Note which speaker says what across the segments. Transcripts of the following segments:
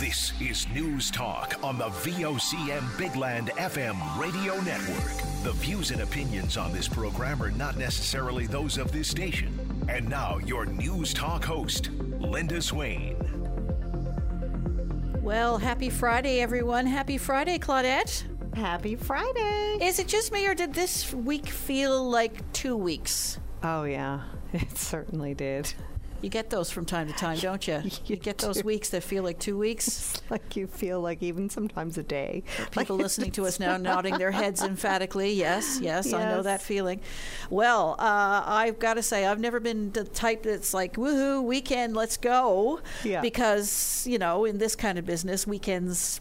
Speaker 1: This is News Talk on the VOCM Bigland FM radio network. The views and opinions on this program are not necessarily those of this station. And now, your News Talk host, Linda Swain.
Speaker 2: Well, happy Friday, everyone. Happy Friday, Claudette.
Speaker 3: Happy Friday.
Speaker 2: Is it just me, or did this week feel like two weeks?
Speaker 3: Oh, yeah, it certainly did.
Speaker 2: You get those from time to time, don't you? You get those weeks that feel like two weeks.
Speaker 3: It's like you feel like even sometimes a day.
Speaker 2: People listening to us now nodding their heads emphatically. Yes, yes, I know that feeling. Well, uh, I've got to say, I've never been the type that's like, woohoo, weekend, let's go.
Speaker 3: Yeah.
Speaker 2: Because, you know, in this kind of business, weekends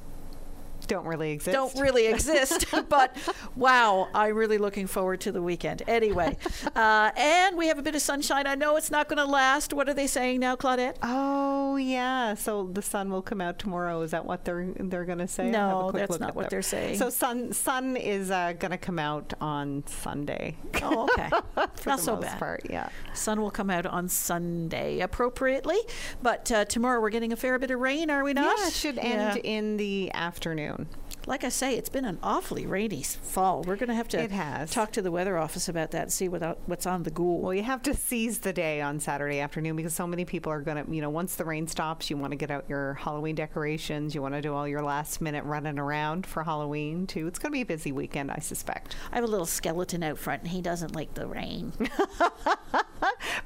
Speaker 3: Don't really exist.
Speaker 2: don't really exist. but wow, I'm really looking forward to the weekend. Anyway, uh, and we have a bit of sunshine. I know it's not going to last. What are they saying now, Claudette?
Speaker 3: Oh yeah, so the sun will come out tomorrow. Is that what they're they're going to say? I'll have a
Speaker 2: No, that's not what
Speaker 3: there.
Speaker 2: they're saying.
Speaker 3: So sun sun is uh, going to come out on Sunday.
Speaker 2: Oh, okay.
Speaker 3: For
Speaker 2: not
Speaker 3: the
Speaker 2: so
Speaker 3: most
Speaker 2: bad.
Speaker 3: Part, yeah.
Speaker 2: Sun will come out on Sunday appropriately, but uh, tomorrow we're getting a fair bit of rain, are we not?
Speaker 3: Yeah, it should end in the afternoon.
Speaker 2: Like I say, it's been an awfully rainy fall. We're going to have to talk to the weather office about that and see what, uh, what's on the ghoul.
Speaker 3: Well, you have to seize the day on Saturday afternoon because so many people are going to, you know, once the rain stops, you want to get out your Halloween decorations. You want to do all your last minute running around for Halloween, too. It's going to be a busy weekend, I suspect.
Speaker 2: I have a little skeleton out front, and he doesn't like the rain.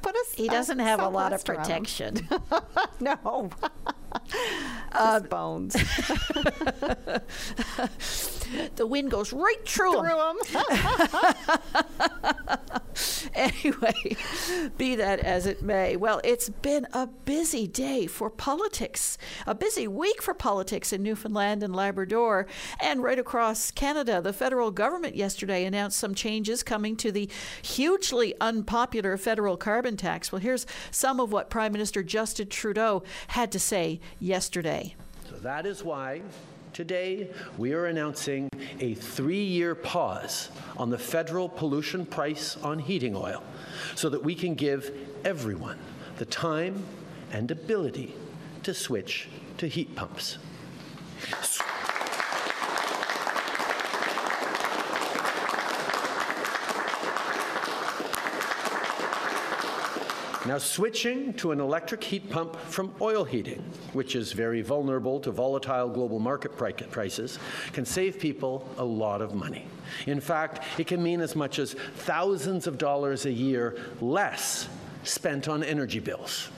Speaker 3: But a,
Speaker 2: He doesn't have a lot of
Speaker 3: southwest around him.
Speaker 2: protection.
Speaker 3: No. Just um, bones.
Speaker 2: the wind goes right through.
Speaker 3: Through 'em.
Speaker 2: Anyway, be that as it may. Well, it's been a busy day for politics, a busy week for politics in Newfoundland and Labrador, and right across Canada. The federal government yesterday announced some changes coming to the hugely unpopular federal carbon tax. Well, here's some of what Prime Minister Justin Trudeau had to say yesterday.
Speaker 4: So that is why today we are announcing a three year pause on the federal pollution price on heating oil so that we can give everyone the time and ability to switch to heat pumps. Now, switching to an electric heat pump from oil heating, which is very vulnerable to volatile global market prices, can save people a lot of money. In fact, it can mean as much as thousands of dollars a year less spent on energy bills.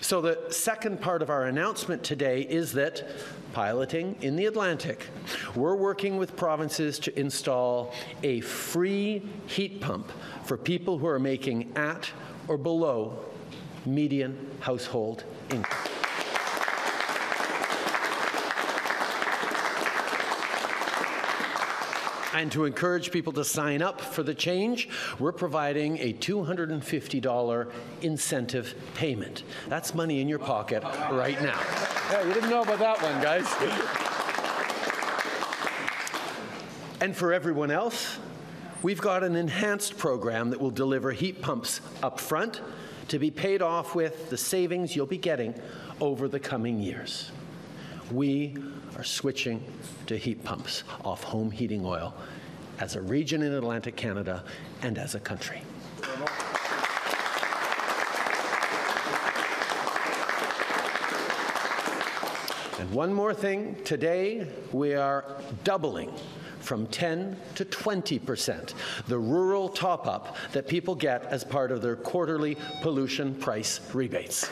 Speaker 4: So, the second part of our announcement today is that piloting in the Atlantic, we're working with provinces to install a free heat pump for people who are making at or below median household income. And to encourage people to sign up for the change, we're providing a $250 incentive payment. That's money in your pocket right now. Yeah, you didn't know about that one, guys. And for everyone else, we've got an enhanced program that will deliver heat pumps up front to be paid off with the savings you'll be getting over the coming years. We are switching to heat pumps off home heating oil as a region in Atlantic Canada and as a country. And one more thing today, we are doubling from 10 to 20 percent the rural top up that people get as part of their quarterly pollution price rebates.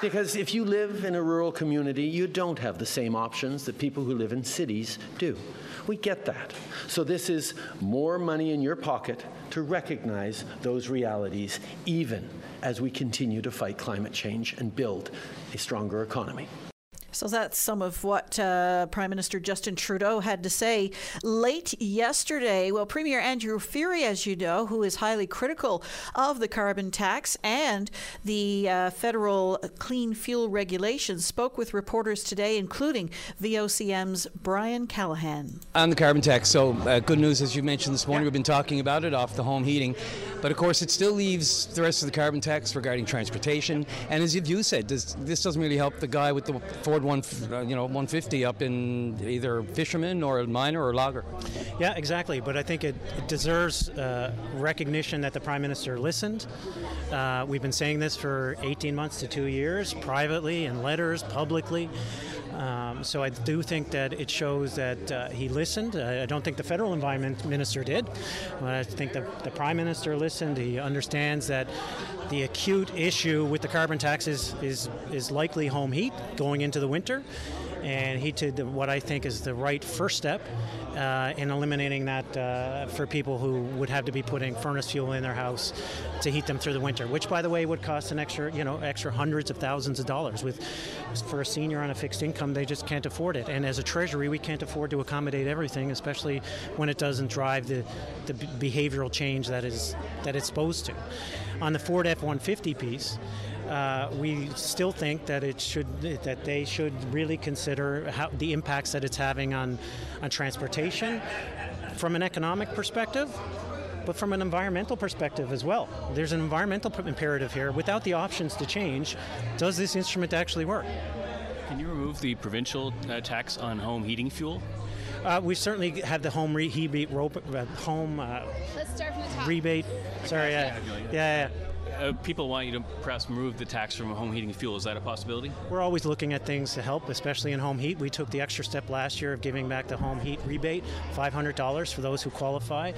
Speaker 4: Because if you live in a rural community, you don't have the same options that people who live in cities do. We get that. So, this is more money in your pocket to recognize those realities, even as we continue to fight climate change and build a stronger economy.
Speaker 2: So that's some of what uh, Prime Minister Justin Trudeau had to say late yesterday. Well, Premier Andrew Furey, as you know, who is highly critical of the carbon tax and the uh, federal clean fuel regulations, spoke with reporters today, including VOCM's Brian Callahan.
Speaker 5: On the carbon tax, so uh, good news, as you mentioned this morning, we've been talking about it off the home heating, but of course it still leaves the rest of the carbon tax regarding transportation. And as you said, this, this doesn't really help the guy with the Ford one, uh, you know, 150 up in either fisherman or miner or logger.
Speaker 6: Yeah, exactly. But I think it, it deserves uh, recognition that the prime minister listened. Uh, we've been saying this for 18 months to two years, privately, in letters, publicly. Um, so I do think that it shows that uh, he listened. I don't think the federal environment minister did. But I think the, the prime minister listened. He understands that the acute issue with the carbon tax is, is, is likely home heat going into the winter and he did what I think is the right first step uh, in eliminating that uh, for people who would have to be putting furnace fuel in their house to heat them through the winter, which, by the way, would cost an extra, you know, extra hundreds of thousands of dollars. With for a senior on a fixed income, they just can't afford it. And as a treasury, we can't afford to accommodate everything, especially when it doesn't drive the, the behavioral change that is that it's supposed to. On the Ford F-150 piece. Uh, we still think that it should that they should really consider how, the impacts that it's having on on transportation from an economic perspective but from an environmental perspective as well. There's an environmental imperative here. Without the options to change, does this instrument actually work?
Speaker 7: Can you remove the provincial uh, tax on home heating fuel?
Speaker 6: Uh, we certainly have the home rebate, uh, home uh, rebate. Sorry, yeah, yeah, yeah
Speaker 7: uh, people want you to perhaps remove the tax from home heating fuel. Is that a possibility?
Speaker 6: We're always looking at things to help, especially in home heat. We took the extra step last year of giving back the home heat rebate, $500 for those who qualify.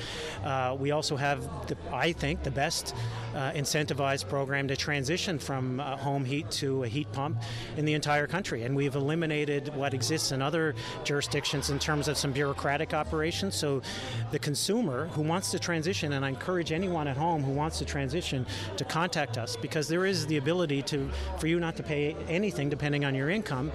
Speaker 6: Uh, we also have, the, I think, the best uh, incentivized program to transition from uh, home heat to a heat pump in the entire country. And we've eliminated what exists in other jurisdictions in terms of some bureaucratic operations. So the consumer who wants to transition, and I encourage anyone at home who wants to transition to contact us because there is the ability to for you not to pay anything depending on your income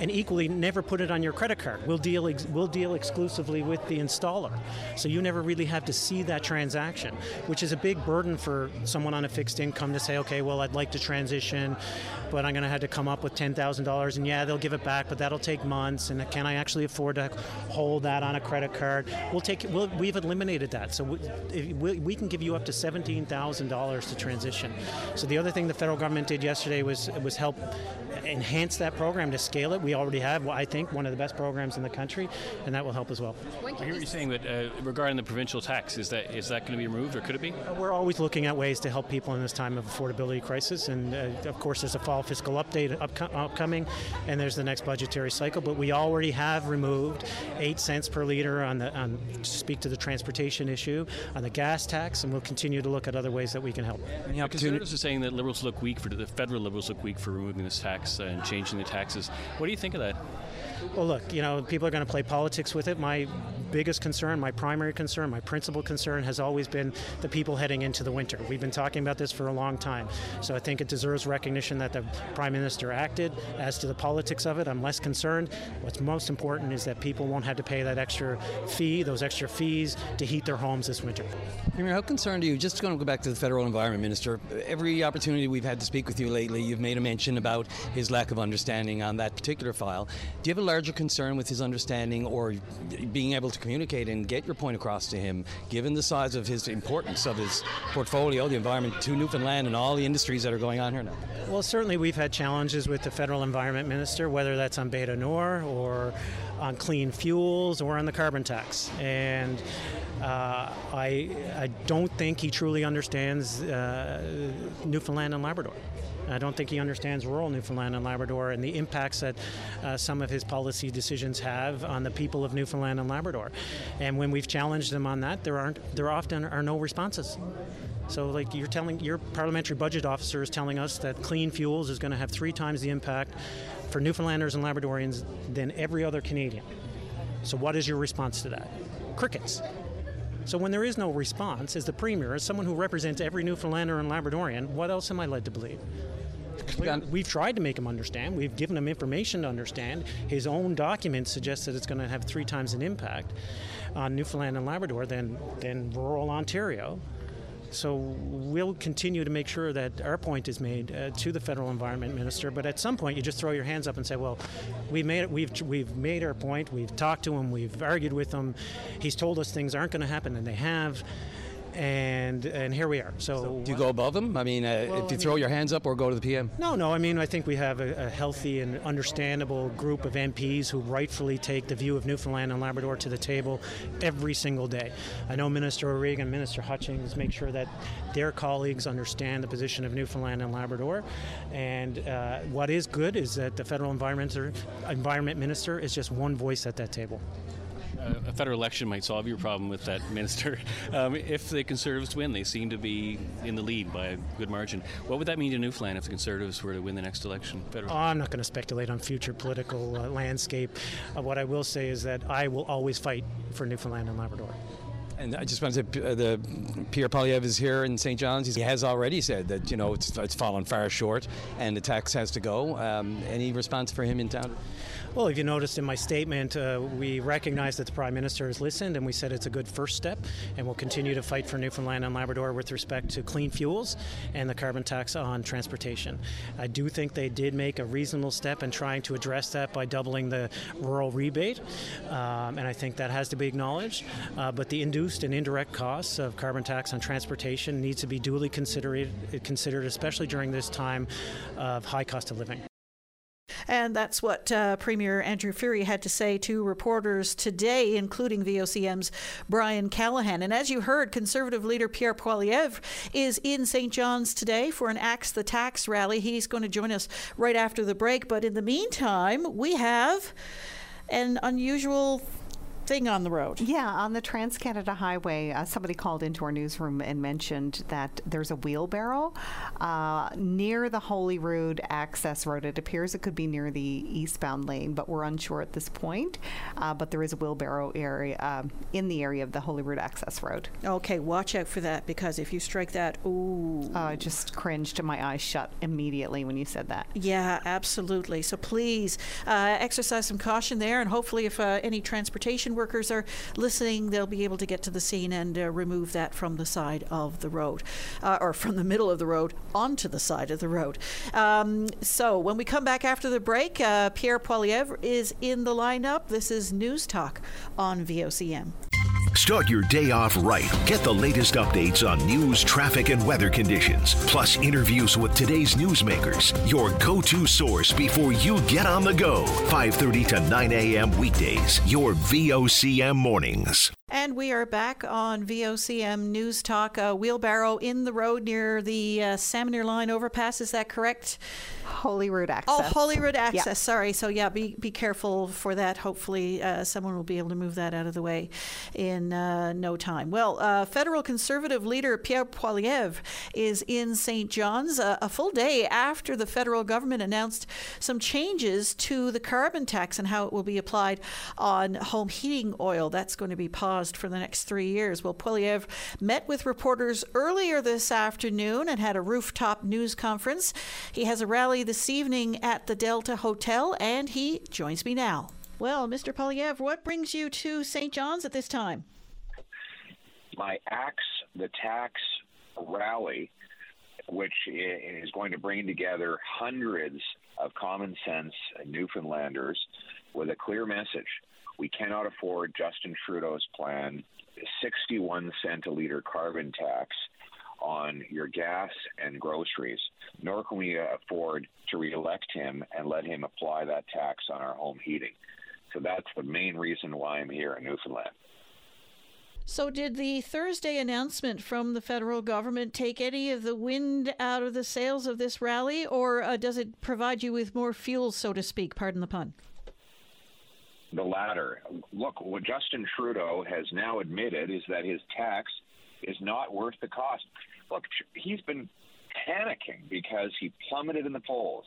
Speaker 6: and equally never put it on your credit card. We'll deal ex- we'll deal exclusively with the installer, so you never really have to see that transaction, which is a big burden for someone on a fixed income to say, okay, well, I'd like to transition, but I'm going to have to come up with ten thousand dollars, and yeah, they'll give it back, but that'll take months, and can I actually afford to hold that on a credit card? We'll take we'll, we've eliminated that, so we, we, we can give you up to seventeen thousand dollars to transition. So the other thing the federal government did yesterday was was help enhance that program to scale it. We already have, I think, one of the best programs in the country, and that will help as well.
Speaker 7: I hear you saying that uh, regarding the provincial tax, is that is that going to be removed, or could it be?
Speaker 6: Uh, we're always looking at ways to help people in this time of affordability crisis, and uh, of course, there's a fall fiscal update upco- upcoming, and there's the next budgetary cycle. But we already have removed eight cents per liter on the on to speak to the transportation issue on the gas tax, and we'll continue to look at other ways that we can help.
Speaker 7: The conservatives are saying that liberals look weak for the federal liberals look weak for removing this tax and changing the taxes. What do you think of that?
Speaker 6: Well, look, you know, people are going to play politics with it. My biggest concern, my primary concern, my principal concern has always been the people heading into the winter. We've been talking about this for a long time. So I think it deserves recognition that the Prime Minister acted. As to the politics of it, I'm less concerned. What's most important is that people won't have to pay that extra fee, those extra fees, to heat their homes this winter.
Speaker 5: Premier, how concerned are you? Just going to go back to the Federal Environment Minister. Every opportunity we've had to speak with you lately, you've made a mention about his lack of understanding on that particular file. Do you have a larger concern with his understanding or being able to communicate and get your point across to him, given the size of his importance of his portfolio, the environment to Newfoundland, and all the industries that are going on here now?
Speaker 6: Well, certainly we've had challenges with the federal environment minister, whether that's on Bay du Nord or on clean fuels or on the carbon tax. And uh, I, I don't think he truly understands uh, Newfoundland and Labrador. I don't think he understands rural Newfoundland and Labrador and the impacts that uh, some of his policy decisions have on the people of Newfoundland and Labrador. And when we've challenged them on that, there aren't there often are no responses. So, like you're telling your parliamentary budget officer is telling us that clean fuels is going to have three times the impact for Newfoundlanders and Labradorians than every other Canadian. So, what is your response to that? Crickets. So when there is no response, as the Premier, as someone who represents every Newfoundlander and Labradorian, what else am I led to believe? We've tried to make him understand. We've given him information to understand. His own documents suggest that it's going to have three times an impact on Newfoundland and Labrador than, than rural Ontario. So we'll continue to make sure that our point is made uh, to the federal environment minister. But at some point, you just throw your hands up and say, "Well, we made it. We've we've made our point. We've talked to him. We've argued with him. He's told us things aren't going to happen, and they have." And and here we are. So,
Speaker 5: so do you go above them? I mean, uh, well, if you I throw mean, your hands up or go to the PM?
Speaker 6: No, no. I mean, I think we have a, a, healthy and understandable group of MPs who rightfully take the view of Newfoundland and Labrador to the table every single day. I know Minister O'Regan, Minister Hutchings make sure that their colleagues understand the position of Newfoundland and Labrador. And uh, what is good is that the federal environment environment minister is just one voice at that table
Speaker 7: a federal election might solve your problem with that minister. Um, if the Conservatives win, they seem to be in the lead by a good margin. What would that mean to Newfoundland if the Conservatives were to win the next election?
Speaker 6: Oh, I'm not going to speculate on future political uh, landscape. Uh, what I will say is that I will always fight for Newfoundland and Labrador.
Speaker 5: And I just want to say, uh, the Pierre Poilievre is here in St. John's. He has already said that you know it's, it's fallen far short, and the tax has to go. Um, any response for him in town?
Speaker 6: Well, if you noticed in my statement, uh, we recognize that the Prime Minister has listened and we said it's a good first step, and we'll continue to fight for Newfoundland and Labrador with respect to clean fuels and the carbon tax on transportation. I do think they did make a reasonable step in trying to address that by doubling the rural rebate, um, and I think that has to be acknowledged. Uh, but the induced and indirect costs of carbon tax on transportation needs to be duly considered, considered especially during this time of high cost of living.
Speaker 2: And that's what uh, Premier Andrew Furey had to say to reporters today, including VOCM's Brian Callahan. And as you heard, Conservative leader Pierre Poilievre is in St. John's today for an Axe the Tax rally. He's going to join us right after the break. But in the meantime, we have an unusual thing on the road.
Speaker 3: Yeah, on the Trans Canada Highway, uh, somebody called into our newsroom and mentioned that there's a wheelbarrow uh, near the Holyrood access road. It appears it could be near the eastbound lane, but we're unsure at this point. Uh, but there is a wheelbarrow area um, in the area of the Holyrood access road.
Speaker 2: Okay, watch out for that because if you strike that, ooh.
Speaker 3: Uh, I just cringed and my eyes shut immediately when you said that.
Speaker 2: Yeah, absolutely. So please uh, exercise some caution there, and hopefully, if uh, any transportation workers are listening, they'll be able to get to the scene and uh, remove that from the side of the road, uh, or from the middle of the road onto the side of the road. Um, so when we come back after the break, uh, Pierre Poilievre is in the lineup. This is News Talk on VOCM.
Speaker 1: Start your day off right. Get the latest updates on news, traffic, and weather conditions, plus interviews with today's newsmakers. Your go-to source before you get on the go. 5:30 to 9 a.m. weekdays. Your VOCM mornings.
Speaker 2: And we are back on VOCM News Talk. A wheelbarrow in the road near the uh, Salmonier Line overpass. Is that correct?
Speaker 3: Holyrood access.
Speaker 2: Oh, Holyrood access. Yeah. Sorry. So yeah, be be careful for that. Hopefully, uh, someone will be able to move that out of the way in uh, no time. Well, uh, federal conservative leader Pierre Poilievre is in St. John's a full day after the federal government announced some changes to the carbon tax and how it will be applied on home heating oil. That's going to be paused for the next three years. Well, Poilievre met with reporters earlier this afternoon and had a rooftop news conference. He has a rally this evening at the Delta Hotel, and he joins me now. Well, Mr. Poilievre, what brings you to St. John's at this time?
Speaker 8: My Axe the Tax rally, which is going to bring together hundreds of common sense Newfoundlanders with a clear message. We cannot afford Justin Trudeau's plan, 61 cent a liter carbon tax on your gas and groceries, nor can we afford to reelect him and let him apply that tax on our home heating. So that's the main reason why I'm here in Newfoundland.
Speaker 2: So, did the Thursday announcement from the federal government take any of the wind out of the sails of this rally, or uh, does it provide you with more fuel, so to speak? Pardon the pun.
Speaker 8: The latter. Look, what Justin Trudeau has now admitted is that his tax is not worth the cost. Look, he's been panicking because he plummeted in the polls.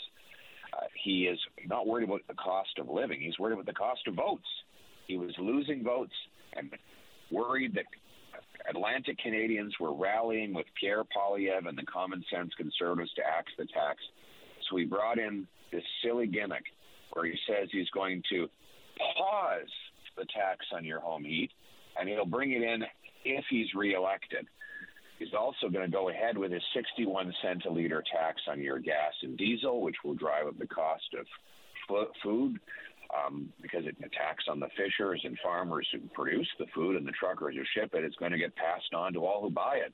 Speaker 8: Uh, he is not worried about the cost of living. He's worried about the cost of votes. He was losing votes and worried that Atlantic Canadians were rallying with Pierre Poilievre and the common sense conservatives to axe the tax. So he brought in this silly gimmick where he says he's going to pause the tax on your home heat and he'll bring it in if he's reelected. He's also going to go ahead with his 61 cent a liter tax on your gas and diesel, which will drive up the cost of food um, because it attacks on the fishers and farmers who produce the food and the truckers who ship it. It's going to get passed on to all who buy it.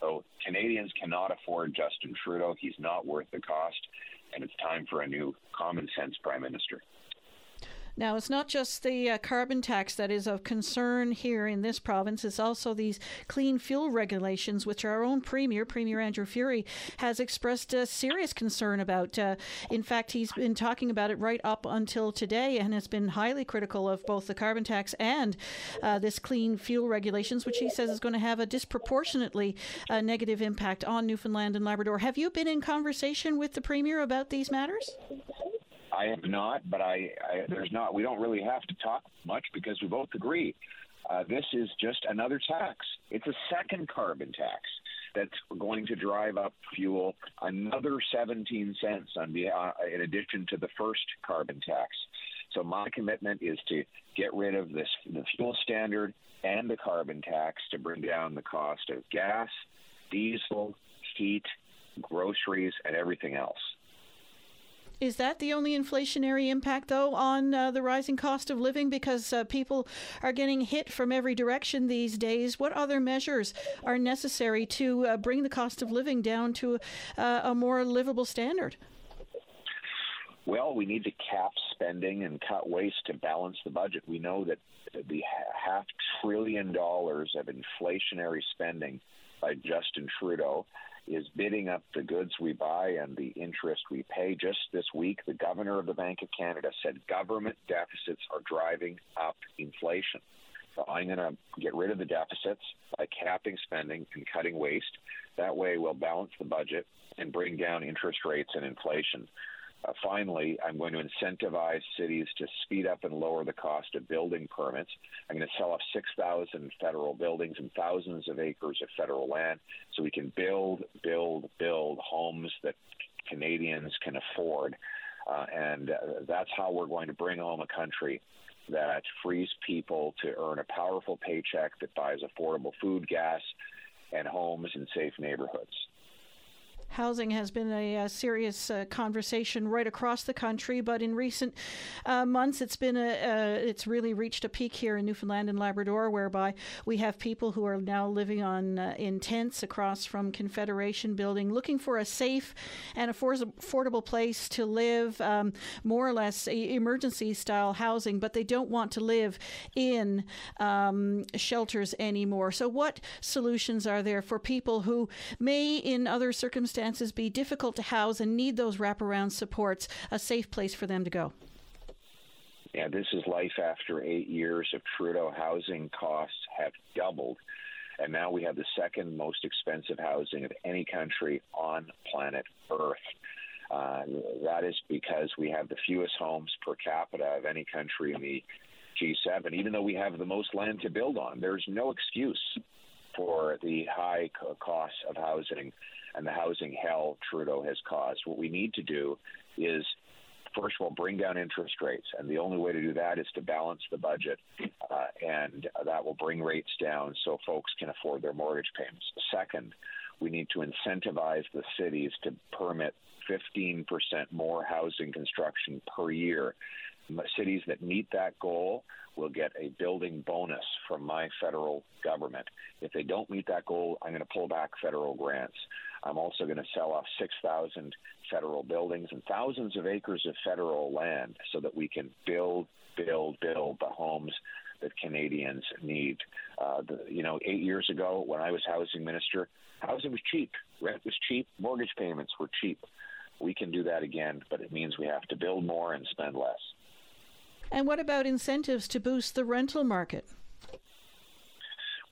Speaker 8: So Canadians cannot afford Justin Trudeau. He's not worth the cost, and it's time for a new common sense prime minister.
Speaker 2: Now, it's not just the uh, carbon tax that is of concern here in this province, it's also these clean fuel regulations, which our own Premier, Premier Andrew Furey, has expressed a serious concern about. Uh, in fact, he's been talking about it right up until today and has been highly critical of both the carbon tax and uh, this clean fuel regulations, which he says is going to have a disproportionately uh, negative impact on Newfoundland and Labrador. Have you been in conversation with the Premier about these matters?
Speaker 8: I have not, but I, I there's not. We don't really have to talk much because we both agree. Uh, this is just another tax. It's a second carbon tax that's going to drive up fuel another 17 cents on the, uh, in addition to the first carbon tax. So my commitment is to get rid of this the fuel standard and the carbon tax to bring down the cost of gas, diesel, heat, groceries, and everything else.
Speaker 2: Is that the only inflationary impact, though, on uh, the rising cost of living? Because uh, people are getting hit from every direction these days. What other measures are necessary to uh, bring the cost of living down to uh, a more livable standard?
Speaker 8: Well, we need to cap spending and cut waste to balance the budget. We know that the half trillion dollars of inflationary spending by Justin Trudeau is bidding up the goods we buy and the interest we pay. Just this week, the governor of the Bank of Canada said government deficits are driving up inflation. So I'm going to get rid of the deficits by capping spending and cutting waste. That way, we'll balance the budget and bring down interest rates and inflation. Uh, finally, I'm going to incentivize cities to speed up and lower the cost of building permits. I'm going to sell off 6,000 federal buildings and thousands of acres of federal land so we can build, build, build homes that Canadians can afford. Uh, and uh, that's how we're going to bring home a country that frees people to earn a powerful paycheck that buys affordable food, gas, and homes in safe neighborhoods.
Speaker 2: Housing has been a, a serious uh, conversation right across the country, but in recent uh, months, it's been a, it's really reached a peak here in Newfoundland and Labrador, whereby we have people who are now living on uh, in tents across from Confederation Building, looking for a safe and affordable place to live, um, more or less emergency style housing, but they don't want to live in um, shelters anymore. So, what solutions are there for people who may, in other circumstances, circumstances be difficult to house and need those wraparound supports, a safe place for them to go?
Speaker 8: Yeah, this is life after eight years of Trudeau. Housing costs have doubled. And now we have the second most expensive housing of any country on planet Earth. Uh, that is because we have the fewest homes per capita of any country in the G7, even though we have the most land to build on. There's no excuse for the high costs of housing and the housing hell Trudeau has caused. What we need to do is first of all, bring down interest rates. And the only way to do that is to balance the budget, uh, and that will bring rates down so folks can afford their mortgage payments. Second, we need to incentivize the cities to permit 15% more housing construction per year. Cities that meet that goal will get a building bonus from my federal government. If they don't meet that goal, I'm going to pull back federal grants. I'm also going to sell off 6,000 federal buildings and thousands of acres of federal land so that we can build, build, build the homes that Canadians need. Uh, the, you know, eight years ago when I was housing minister, housing was cheap, rent was cheap, mortgage payments were cheap. We can do that again, but it means we have to build more and spend less.
Speaker 2: And what about incentives to boost the rental market?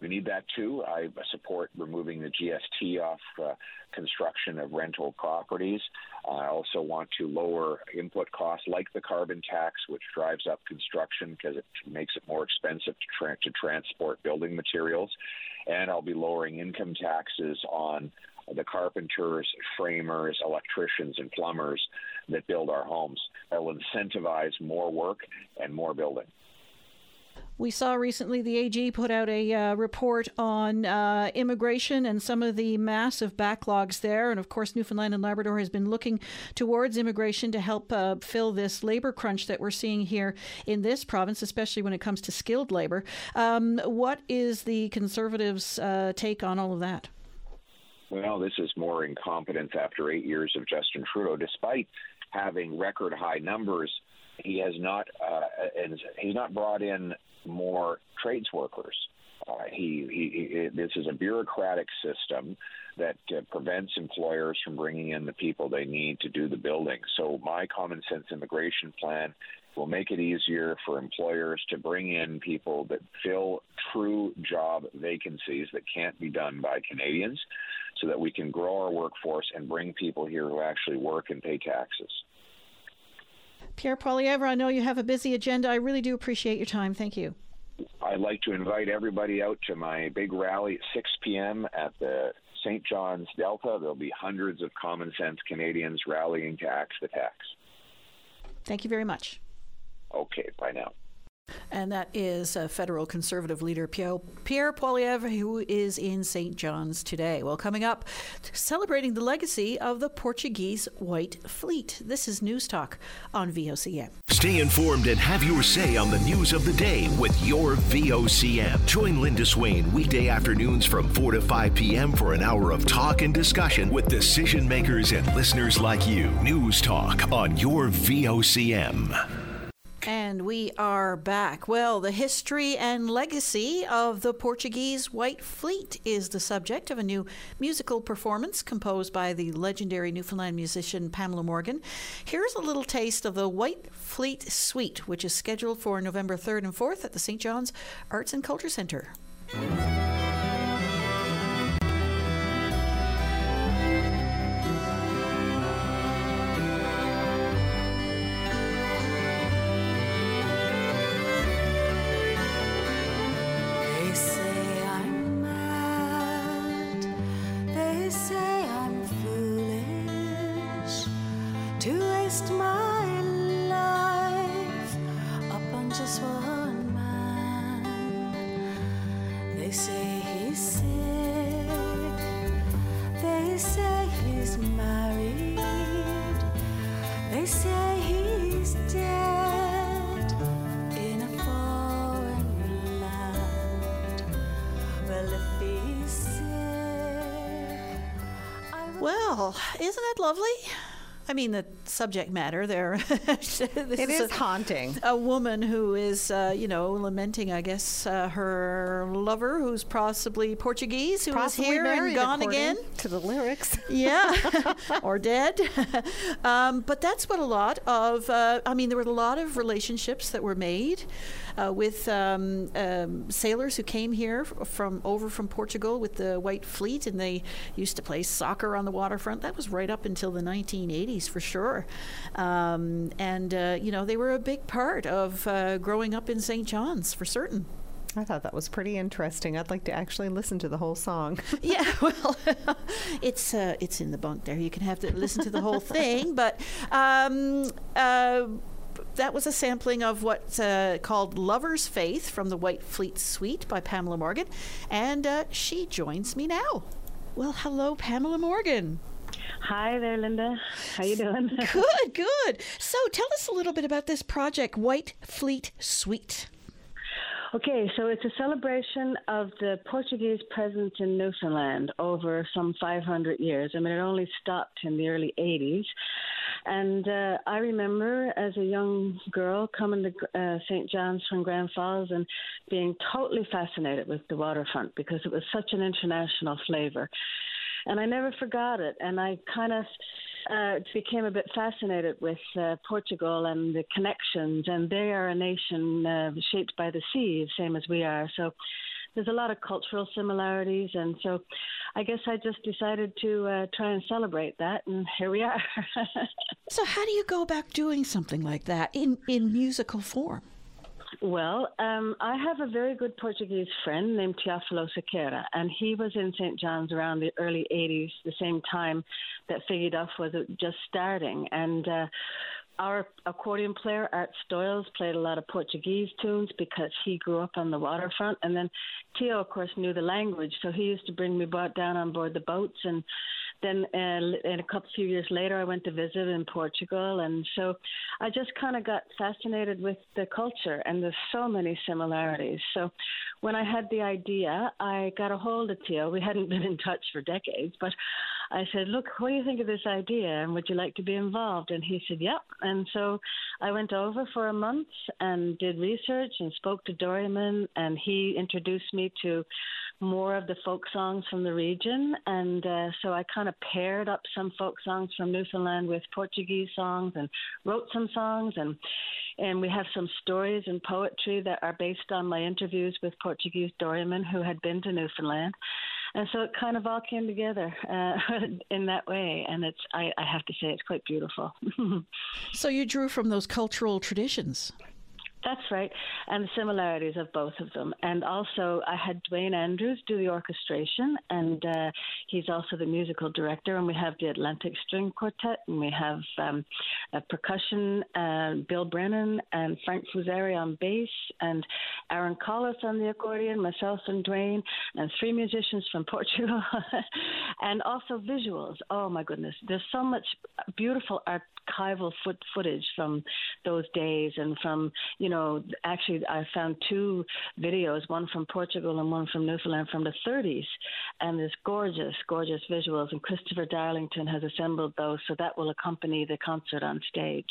Speaker 8: We need that too. I support removing the GST off uh, construction of rental properties. I also want to lower input costs like the carbon tax, which drives up construction because it makes it more expensive to, tra- to transport building materials. And I'll be lowering income taxes on the carpenters, framers, electricians, and plumbers that build our homes. That will incentivize more work and more building.
Speaker 2: We saw recently the AG put out a uh, report on uh, immigration and some of the massive backlogs there. And of course, Newfoundland and Labrador has been looking towards immigration to help uh, fill this labor crunch that we're seeing here in this province, especially when it comes to skilled labor. Um, what is the Conservatives' uh, take on all of that?
Speaker 8: Well, this is more incompetence after eight years of Justin Trudeau. Despite having record high numbers, he has not uh, and he's not brought in more trades workers. Uh, he, he, he, this is a bureaucratic system that uh, prevents employers from bringing in the people they need to do the building. So my common sense immigration plan will make it easier for employers to bring in people that fill true job vacancies that can't be done by Canadians so that we can grow our workforce and bring people here who actually work and pay taxes.
Speaker 2: Pierre Poilievre, I know you have a busy agenda. I really do appreciate your time. Thank you.
Speaker 8: I'd like to invite everybody out to my big rally at 6 p.m. at the St. John's Delta. There'll be hundreds of common sense Canadians rallying to axe the tax.
Speaker 2: Thank you very much.
Speaker 8: Okay, bye now.
Speaker 2: And that is uh, federal conservative leader Pierre, Pierre who is in St. John's today. Well, coming up, celebrating the legacy of the Portuguese White Fleet. This is News Talk on VOCM.
Speaker 1: Stay informed and have your say on the news of the day with your VOCM. Join Linda Swain weekday afternoons from 4 to 5 p.m. for an hour of talk and discussion with decision makers and listeners like you. News Talk on your VOCM.
Speaker 2: And we are back. Well, the history and legacy of the Portuguese White Fleet is the subject of a new musical performance composed by the legendary Newfoundland musician Pamela Morgan. Here's a little taste of the White Fleet Suite, which is scheduled for November 3rd and 4th at the St. John's Arts and Culture Center. Well, isn't it lovely? I mean, the subject matter there.
Speaker 3: it is, is a, haunting.
Speaker 2: A woman who is, uh, you know, lamenting, I guess, uh, her lover, who's possibly Portuguese, who
Speaker 3: possibly
Speaker 2: is here
Speaker 3: and
Speaker 2: gone again.
Speaker 3: To the lyrics.
Speaker 2: Yeah, or dead. um, but that's what a lot of, uh, I mean, there were a lot of relationships that were made uh, with um, um, sailors who came here from over from Portugal with the White Fleet, and they used to play soccer on the waterfront. That was right up until the 1980s for sure. Um, and, uh, you know, they were a big part of uh, growing up in St. John's for certain.
Speaker 3: I thought that was pretty interesting. I'd like to actually listen to the whole song.
Speaker 2: yeah, well, it's uh, it's in the bunk there. You can have to listen to the whole thing, but. Um, uh, that was a sampling of what's uh, called Lover's Faith from the White Fleet Suite by Pamela Morgan. And uh, she joins me now. Well, hello, Pamela Morgan.
Speaker 9: Hi there, Linda. How you doing?
Speaker 2: good, good. So tell us a little bit about this project, White Fleet Suite.
Speaker 9: Okay, so it's a celebration of the Portuguese presence in Newfoundland over some 500 years. I mean, it only stopped in the early 80s. And uh, I remember as a young girl coming to uh, St. John's from Grand Falls and being totally fascinated with the waterfront because it was such an international flavor. And I never forgot it. And I kind of uh, became a bit fascinated with uh, Portugal and the connections. And they are a nation uh, shaped by the sea, the same as we are. So there's a lot of cultural similarities, and so I guess I just decided to uh, try and celebrate that, and here we are.
Speaker 2: so, how do you go about doing something like that in in musical form?
Speaker 9: Well, um, I have a very good Portuguese friend named Teófilo Sequeira, and he was in St. John's around the early 80s, the same time that Duff was just starting. And uh, our accordion player, Art Stoyles, played a lot of Portuguese tunes because he grew up on the waterfront. And then Tio, of course, knew the language, so he used to bring me down on board the boats and then uh, a couple few years later, I went to visit in Portugal, and so I just kind of got fascinated with the culture, and there's so many similarities. So when I had the idea, I got a hold of Tio. We hadn't been in touch for decades, but I said, "Look, what do you think of this idea? And would you like to be involved?" And he said, "Yep." And so I went over for a month and did research and spoke to Doryman, and he introduced me to more of the folk songs from the region. And uh, so I kind of paired up some folk songs from Newfoundland with Portuguese songs and wrote some songs. And, and we have some stories and poetry that are based on my interviews with Portuguese Dorymen who had been to Newfoundland. And so it kind of all came together uh, in that way, and it's I, I have to say it's quite beautiful.
Speaker 2: so you drew from those cultural traditions.
Speaker 9: That's right, and the similarities of both of them. And also, I had Duane Andrews do the orchestration, and uh, he's also the musical director. And we have the Atlantic String Quartet, and we have um, a percussion, uh, Bill Brennan and Frank Fusari on bass, and Aaron Collis on the accordion, myself and Duane, and three musicians from Portugal, and also visuals. Oh my goodness, there's so much beautiful archival foot footage from those days, and from you know know, actually, I found two videos, one from Portugal and one from Newfoundland from the 30s, and there's gorgeous, gorgeous visuals. And Christopher Darlington has assembled those, so that will accompany the concert on stage.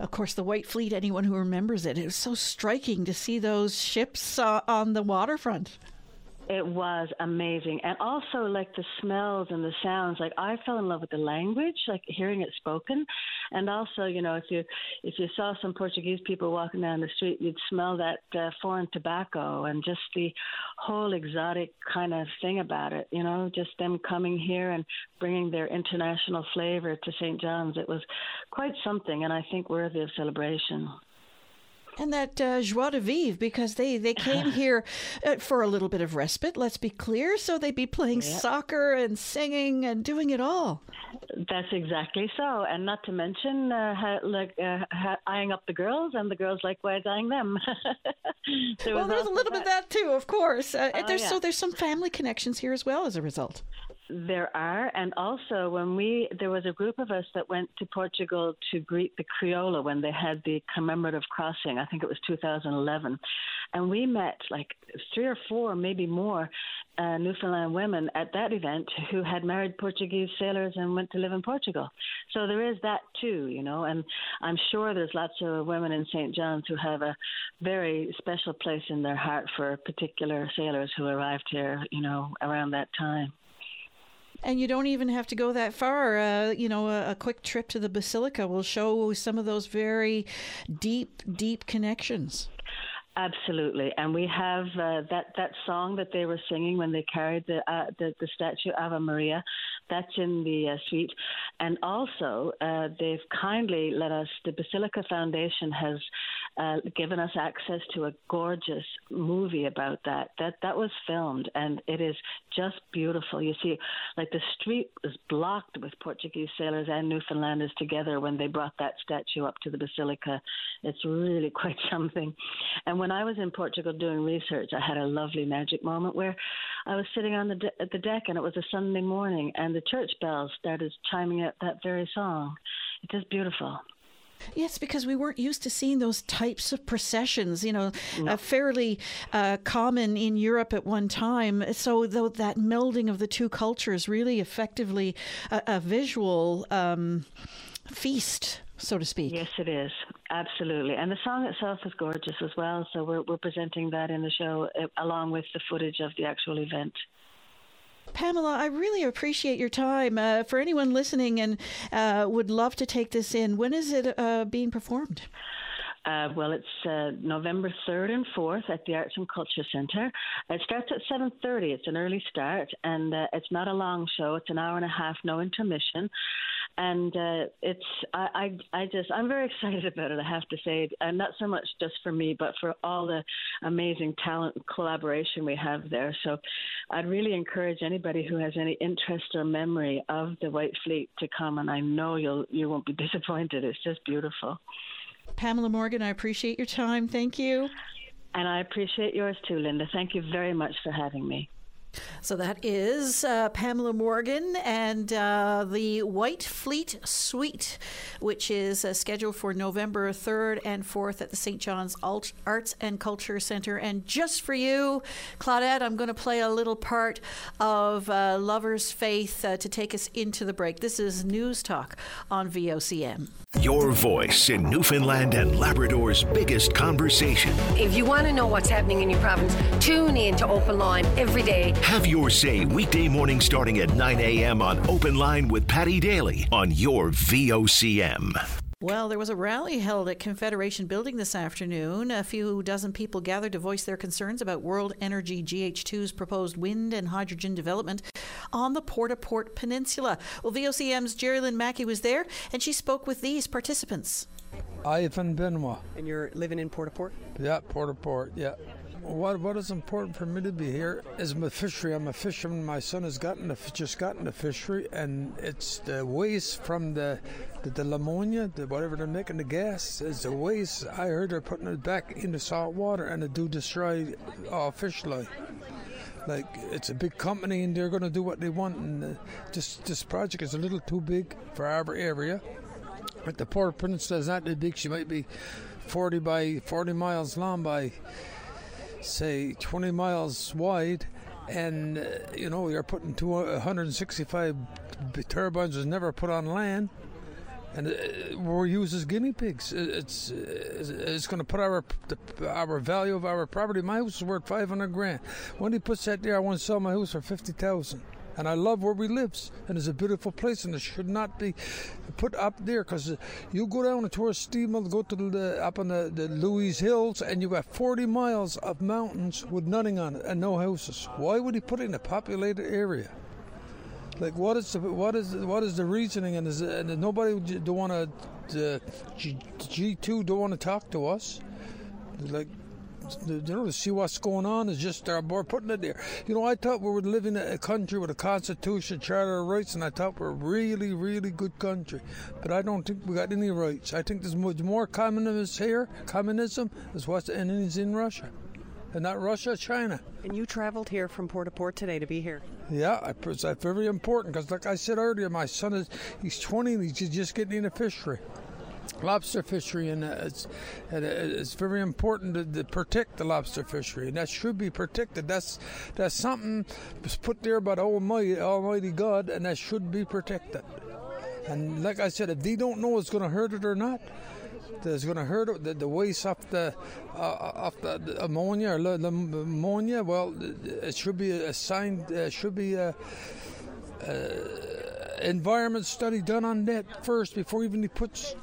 Speaker 2: Of course, the White Fleet, anyone who remembers it, it was so striking to see those ships uh, on the waterfront.
Speaker 9: It was amazing. And also like the smells and the sounds. Like I fell in love with the language, like hearing it spoken. And also, you know, if you if you saw some Portuguese people walking down the street, you'd smell that uh, foreign tobacco and just the whole exotic kind of thing about it, you know, just them coming here and bringing their international flavor to St. John's. It was quite something and I think worthy of celebration
Speaker 2: and that uh, joie de vivre because they they came here uh, for a little bit of respite. Let's be clear, so they'd be playing yep. soccer and singing and doing it all.
Speaker 9: That's exactly so, and not to mention uh, like uh, eyeing up the girls, and the girls likewise eyeing them.
Speaker 2: there well, there's a little that. bit of that too, of course. Uh, oh, there's yeah. so there's some family connections here as well as a result.
Speaker 9: There are, and also when we there was a group of us that went to Portugal to greet the Creoula when they had the commemorative crossing. I think it was 2011, and we met like three or four, maybe more, uh, Newfoundland women at that event who had married Portuguese sailors and went to live in Portugal. So there is that too, you know, and I'm sure there's lots of women in St. John's who have a very special place in their heart for particular sailors who arrived here, you know, around that time.
Speaker 2: And you don't even have to go that far. Uh, you know, a, a, quick trip to the Basilica will show some of those very deep, deep connections.
Speaker 9: Absolutely, and we have uh, that that song that they were singing when they carried the uh, the, the, statue Ave Maria. That's in the uh, suite, and also uh, they've kindly let us. The Basilica Foundation has uh, given us access to a gorgeous movie about that. That that was filmed, and it is just beautiful. You see, like the street was blocked with Portuguese sailors and Newfoundlanders together when they brought that statue up to the Basilica. It's really quite something. And when I was in Portugal doing research, I had a lovely magic moment where I was sitting on the de- at the deck, and it was a Sunday morning, and the church bells started chiming out that very song. It's beautiful.
Speaker 2: Yes, because we weren't used to seeing those types of processions, you know, no. uh, fairly uh, common in Europe at one time. So, though that melding of the two cultures really effectively a, a visual um, feast, so to speak.
Speaker 9: Yes, it is. Absolutely. And the song itself is gorgeous as well. So, we're, we're presenting that in the show uh, along with the footage of the actual event.
Speaker 2: Pamela, I really appreciate your time. Uh, for anyone listening and uh, would love to take this in, when is it uh, being performed?
Speaker 9: Uh, well, it's uh, November 3rd and 4th at the Arts and Culture Centre. It starts at 7.30. It's an early start, and uh, it's not a long show. It's an hour and a half, no intermission. And uh, it's I, I I just I'm very excited about it. I have to say, and not so much just for me, but for all the amazing talent and collaboration we have there. So, I'd really encourage anybody who has any interest or memory of the White Fleet to come, and I know you'll you won't be disappointed. It's just beautiful.
Speaker 2: Pamela Morgan, I appreciate your time. Thank you.
Speaker 9: And I appreciate yours too, Linda. Thank you very much for having me.
Speaker 2: So that is uh, Pamela Morgan and uh, the White Fleet Suite, which is uh, scheduled for November 3rd and 4th at the St. John's Alt- Arts and Culture Center. And just for you, Claudette, I'm going to play a little part of uh, Lover's Faith uh, to take us into the break. This is News Talk on VOCM.
Speaker 1: Your voice in Newfoundland and Labrador's biggest conversation.
Speaker 10: If you want to know what's happening in your province, tune in to Open Line every day.
Speaker 1: Have your say weekday morning starting at 9 a.m. on Open Line with Paddy Daly on your VOCM.
Speaker 2: Well, there was a rally held at Confederation Building this afternoon. A few dozen people gathered to voice their concerns about World Energy GH2's proposed wind and hydrogen development on the Port au Port Peninsula. Well, VOCM's Jerry Lynn Mackey was there, and she spoke with these participants.
Speaker 11: Ivan Benoit.
Speaker 12: And you're living in Port au Port?
Speaker 11: Yeah, Port au Port, yeah. What what is important for me to be here is my fishery. I'm a fisherman. My son has gotten a, just gotten the fishery, and it's the waste from the the, the ammonia, the whatever they're making the gas is the waste. I heard they're putting it back into salt water, and it do destroy all fish life. Like it's a big company, and they're going to do what they want. And uh, this this project is a little too big for our area. But the Port Peninsula is not that big. She might be 40 by 40 miles long by say 20 miles wide and uh, you know you're putting 265 turbines was never put on land and uh, we're used as guinea pigs. It's it's, it's going to put our our value of our property. My house is worth 500 grand. When he puts that there, I want to sell my house for 50,000 and I love where we lives, and it's a beautiful place, and it should not be put up there because you go down a tourist steamer, go to the up on the, the Lewis Hills, and you got 40 miles of mountains with nothing on it and no houses. Why would he put it in a populated area? Like what is the what is the, what is the reasoning and is and nobody don't want to uh, G two don't want to talk to us like you know, to see what's going on is just uh, our board putting it there. You know, I thought we were living in a country with a constitution, charter of rights, and I thought we're a really, really good country. But I don't think we got any rights. I think there's much more communism here, communism, is what's and is in Russia. And not Russia, China.
Speaker 12: And you traveled here from Port au Port today to be here.
Speaker 11: Yeah, I, that's uh, very important because, like I said earlier, my son is he's 20 and he's just getting into fishery lobster fishery, and uh, it's, uh, it's very important to, to, protect the lobster fishery, and that should be protected. That's that's something was put there by the Almighty, Almighty God, and that should be protected. And like I said, if they don't know it's going to hurt it or not, that's going to hurt it, the, the waste off the uh, off the, the, ammonia or the, ammonia. Well, it should be assigned. It should be a. environment study done on that first before even he puts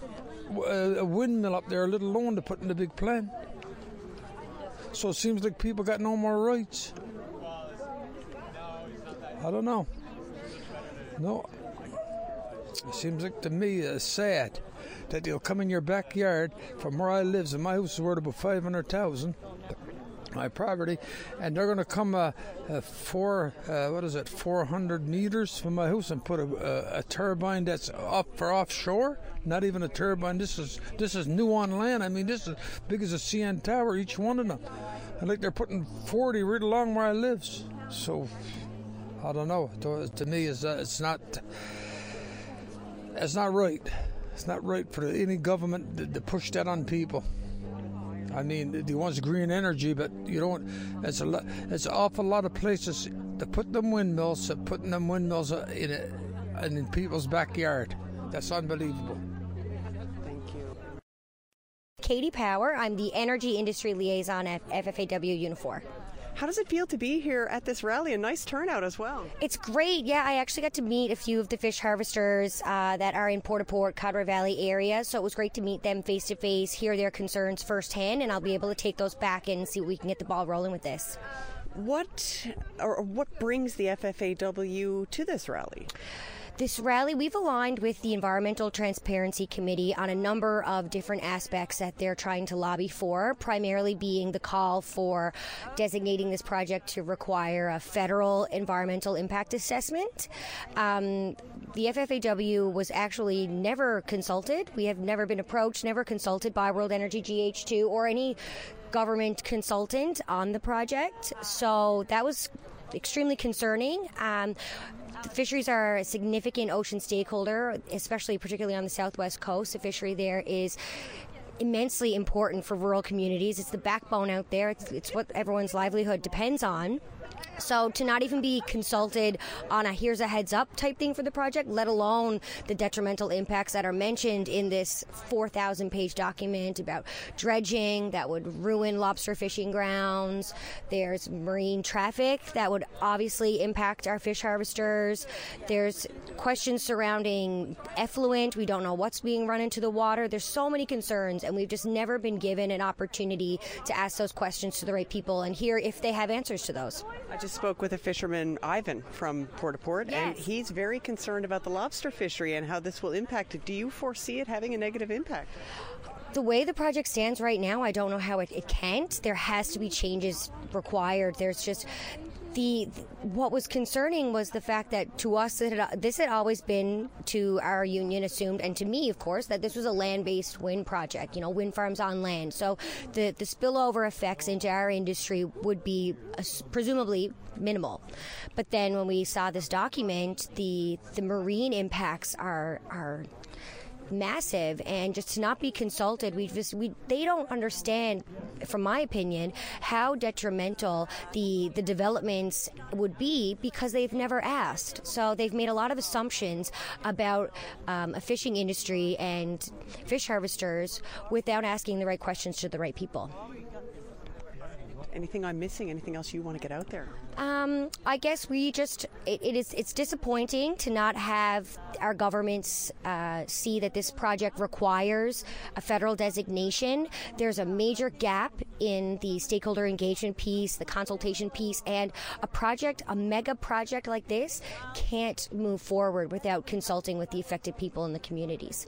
Speaker 11: a windmill up there, a little alone to put in the big plan. So it seems like people got no more rights. I don't know. No, it seems like to me it's sad that they'll come in your backyard from where I lives, and my house is worth about five hundred thousand my property, and they're going to come uh, uh, four, uh, what is it, 400 meters from my house and put a, a, a, turbine that's up for offshore. Not even a turbine. This is this is new on land. I mean, this is big as a CN tower, each one of them. And like they're putting 40 right along where I live. So I don't know. To, to me, it's, uh, it's not. It's not right. It's not right for any government to, to push that on people. I mean, he wants green energy, but you don't. It's a lot. It's an awful lot of places to put them windmills, to putting them windmills uh, in a, in people's backyard. That's unbelievable.
Speaker 12: Thank you.
Speaker 13: Katie Power. I'm the energy industry liaison at FFAW Unifor.
Speaker 12: How does it feel to be here at this rally? A nice turnout as well.
Speaker 13: It's great. Yeah, I actually got to meet a few of the fish harvesters uh, that are in Port au Port, Codroy Valley area. So it was great to meet them face to face, hear their concerns firsthand, and I'll be able to take those back and see if we can get the ball rolling with this.
Speaker 12: What or what brings the FFAW to this rally?
Speaker 13: This rally, we've aligned with the Environmental Transparency Committee on a number of different aspects that they're trying to lobby for, primarily being the call for designating this project to require a federal environmental impact assessment. Um, the FFAW was actually never consulted. We have never been approached, never consulted by World Energy GH2 or any government consultant on the project. So that was extremely concerning. Um, the fisheries are a significant ocean stakeholder, especially particularly on the southwest coast. The fishery there is immensely important for rural communities. It's the backbone out there. It's, it's what everyone's livelihood depends on. So to not even be consulted on a here's a heads up type thing for the project, let alone the detrimental impacts that are mentioned in this 4,000 page document about dredging that would ruin lobster fishing grounds. There's marine traffic that would obviously impact our fish harvesters. There's questions surrounding effluent. We don't know what's being run into the water. There's so many concerns, and we've just never been given an opportunity to ask those questions to the right people and hear if they have answers to those.
Speaker 12: Just spoke with a fisherman, Ivan, from Port au Port, yes. and he's very concerned about the lobster fishery and how this will impact it. Do you foresee it having a negative impact?
Speaker 13: the way the project stands right now, I don't know how it, it can't. There has to be changes required. There's just the what was concerning was the fact that to us had, this had always been to our union assumed and to me of course that this was a land-based wind project you know wind farms on land. So the the spillover effects into our industry would be uh, presumably minimal. But then when we saw this document the the marine impacts are are massive and just to not be consulted we just we they don't understand from my opinion how detrimental the the developments would be because they've never asked. So they've made a lot of assumptions about um, a fishing industry and fish harvesters without asking the right questions to the right people
Speaker 12: Anything I'm missing? Anything else you want to get out there?
Speaker 13: Um, I guess we just it, it is it's disappointing to not have our governments uh, see that this project requires a federal designation. There's a major gap in the stakeholder engagement piece, the consultation piece, and a project, a mega project like this, can't move forward without consulting with the affected people in the communities.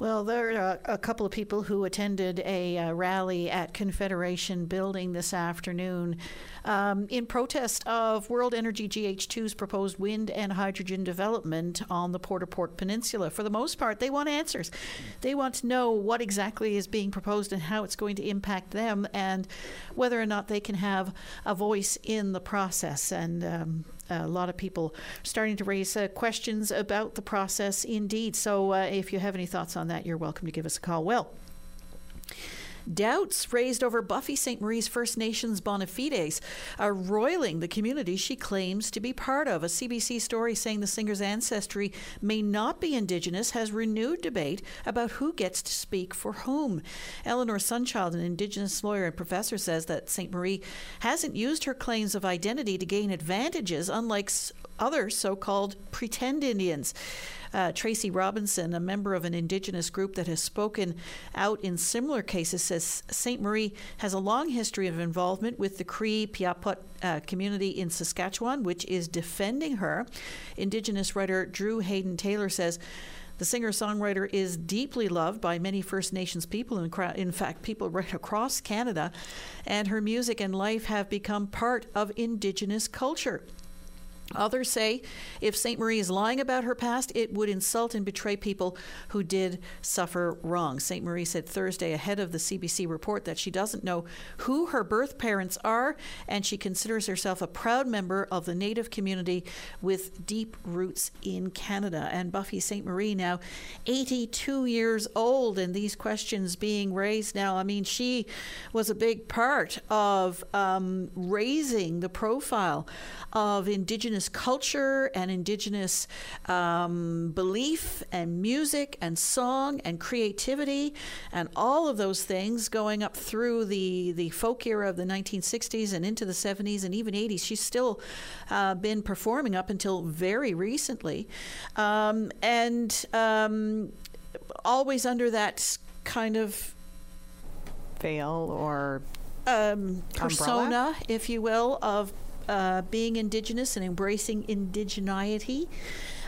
Speaker 2: Well, there are a couple of people who attended a uh, rally at Confederation Building this afternoon um, in protest of World Energy GH2's proposed wind and hydrogen development on the Port au Port Peninsula. For the most part, they want answers. They want to know what exactly is being proposed and how it's going to impact them and whether or not they can have a voice in the process. And um, a lot of people starting to raise uh, questions about the process indeed. So uh, if you have any thoughts on that, you're welcome to give us a call. Well, Doubts raised over Buffy Sainte-Marie's First Nations bona fides are roiling the community she claims to be part of. A CBC story saying the singer's ancestry may not be Indigenous has renewed debate about who gets to speak for whom. Eleanor Sunchild, an Indigenous lawyer and professor, says that Sainte-Marie hasn't used her claims of identity to gain advantages, unlike other so called pretend Indians. Uh, Tracy Robinson, a member of an Indigenous group that has spoken out in similar cases, says Sainte-Marie has a long history of involvement with the Cree Piapot uh, community in Saskatchewan, which is defending her. Indigenous writer Drew Hayden Taylor says. The singer songwriter is deeply loved by many First Nations people, in fact, people right across Canada, and her music and life have become part of Indigenous culture. Others say if Sainte-Marie is lying about her past, it would insult and betray people who did suffer wrong. Sainte-Marie said Thursday ahead of the CBC report that she doesn't know who her birth parents are and she considers herself a proud member of the Native community with deep roots in Canada. And Buffy Sainte-Marie, now 82 years old, and these questions being raised now. I mean, she was a big part of um, raising the profile of Indigenous culture and Indigenous um, belief and music and song and creativity and all of those things going up through the, the folk era of the 1960s and into the 70s and even 80s. She's still uh, been performing up until very recently. Um, and um, always under that kind of
Speaker 3: veil or
Speaker 2: um, persona, if you will, of uh, being Indigenous and embracing indigeneity.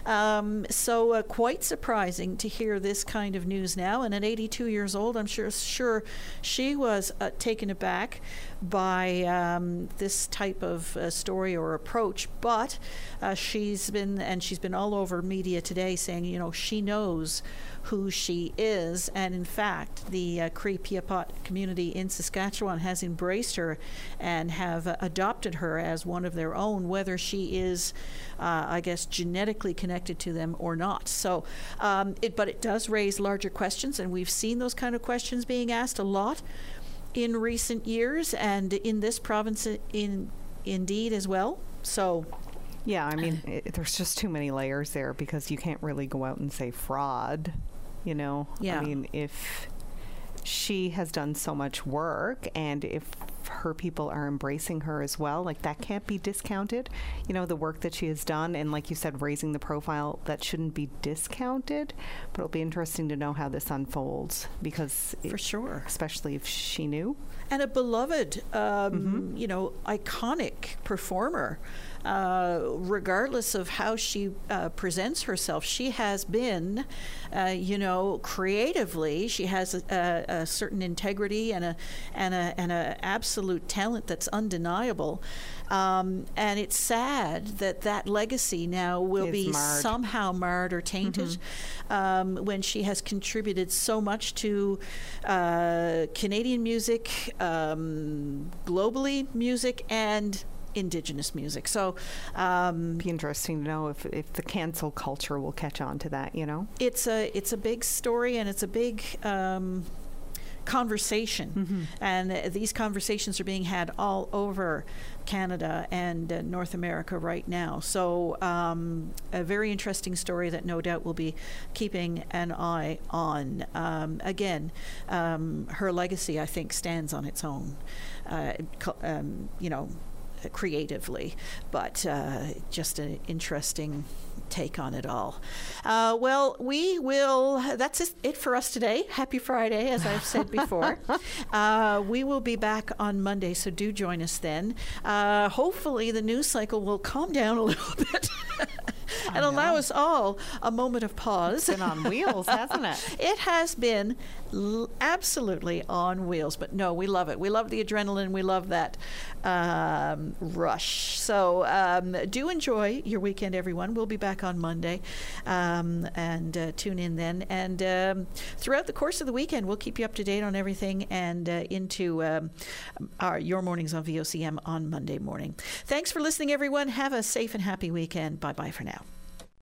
Speaker 2: Um, so uh, quite surprising to hear this kind of news now. And at 82 years old, I'm sure sure she was uh, taken aback by um, this type of uh, story or approach. But uh, she's been and she's been all over media today saying, you know, she knows who she is. And in fact, the uh, Cree Piapot community in Saskatchewan has embraced her and have uh, adopted her as one of their own, whether she is, uh, I guess, genetically connected to them or not. So, um, it, but it does raise larger questions, and we've seen those kind of questions being asked a lot in recent years, and in this province, in indeed as well. So.
Speaker 3: Yeah, I mean, it, there's just too many layers there because you can't really go out and say fraud you know,
Speaker 2: yeah.
Speaker 3: I mean, if she has done so much work and if her people are embracing her as well like that can't be discounted. You know the work that she has done and like you said raising the profile that shouldn't be discounted but it'll be interesting to know how this unfolds because
Speaker 2: for
Speaker 3: it,
Speaker 2: sure.
Speaker 3: especially if she knew.
Speaker 2: And a beloved um, mm-hmm. you know iconic performer uh, regardless of how she uh, presents herself, she has been, uh, you know, creatively. She has a, a, certain integrity and a and a and a absolute talent that's undeniable. Um, and it's sad that that legacy now will be
Speaker 3: marred.
Speaker 2: somehow marred or tainted mm-hmm. um, when she has contributed so much to uh, Canadian music, um, globally music, and indigenous music. So, um,
Speaker 3: be interesting to know if, if the cancel culture will catch on to that. You know,
Speaker 2: it's a it's a big story and it's a big. Um, conversation mm-hmm. and uh, these conversations are being had all over Canada and uh, North America right now. So, um, a very interesting story that no doubt we'll be keeping an eye on. Um, again, um, her legacy, I think, stands on its own. Uh, um, you know, creatively, but uh, just an interesting take on it all. Uh, well, we will, that's it for us today. Happy Friday, as I've said before. uh, we will be back on Monday, so do join us then. Uh, hopefully, the news cycle will calm down a little bit. And allow us all a moment of pause.
Speaker 3: It's been on wheels, hasn't it?
Speaker 2: It has been l- absolutely on wheels. But no, we love it. We love the adrenaline. We love that um, rush. So um, do enjoy your weekend, everyone. We'll be back on Monday, um, and uh, tune in then. And um, throughout the course of the weekend, we'll keep you up to date on everything and uh, into um, our your mornings on VOCM on Monday morning. Thanks for listening, everyone. Have a safe and happy weekend. Bye bye for now.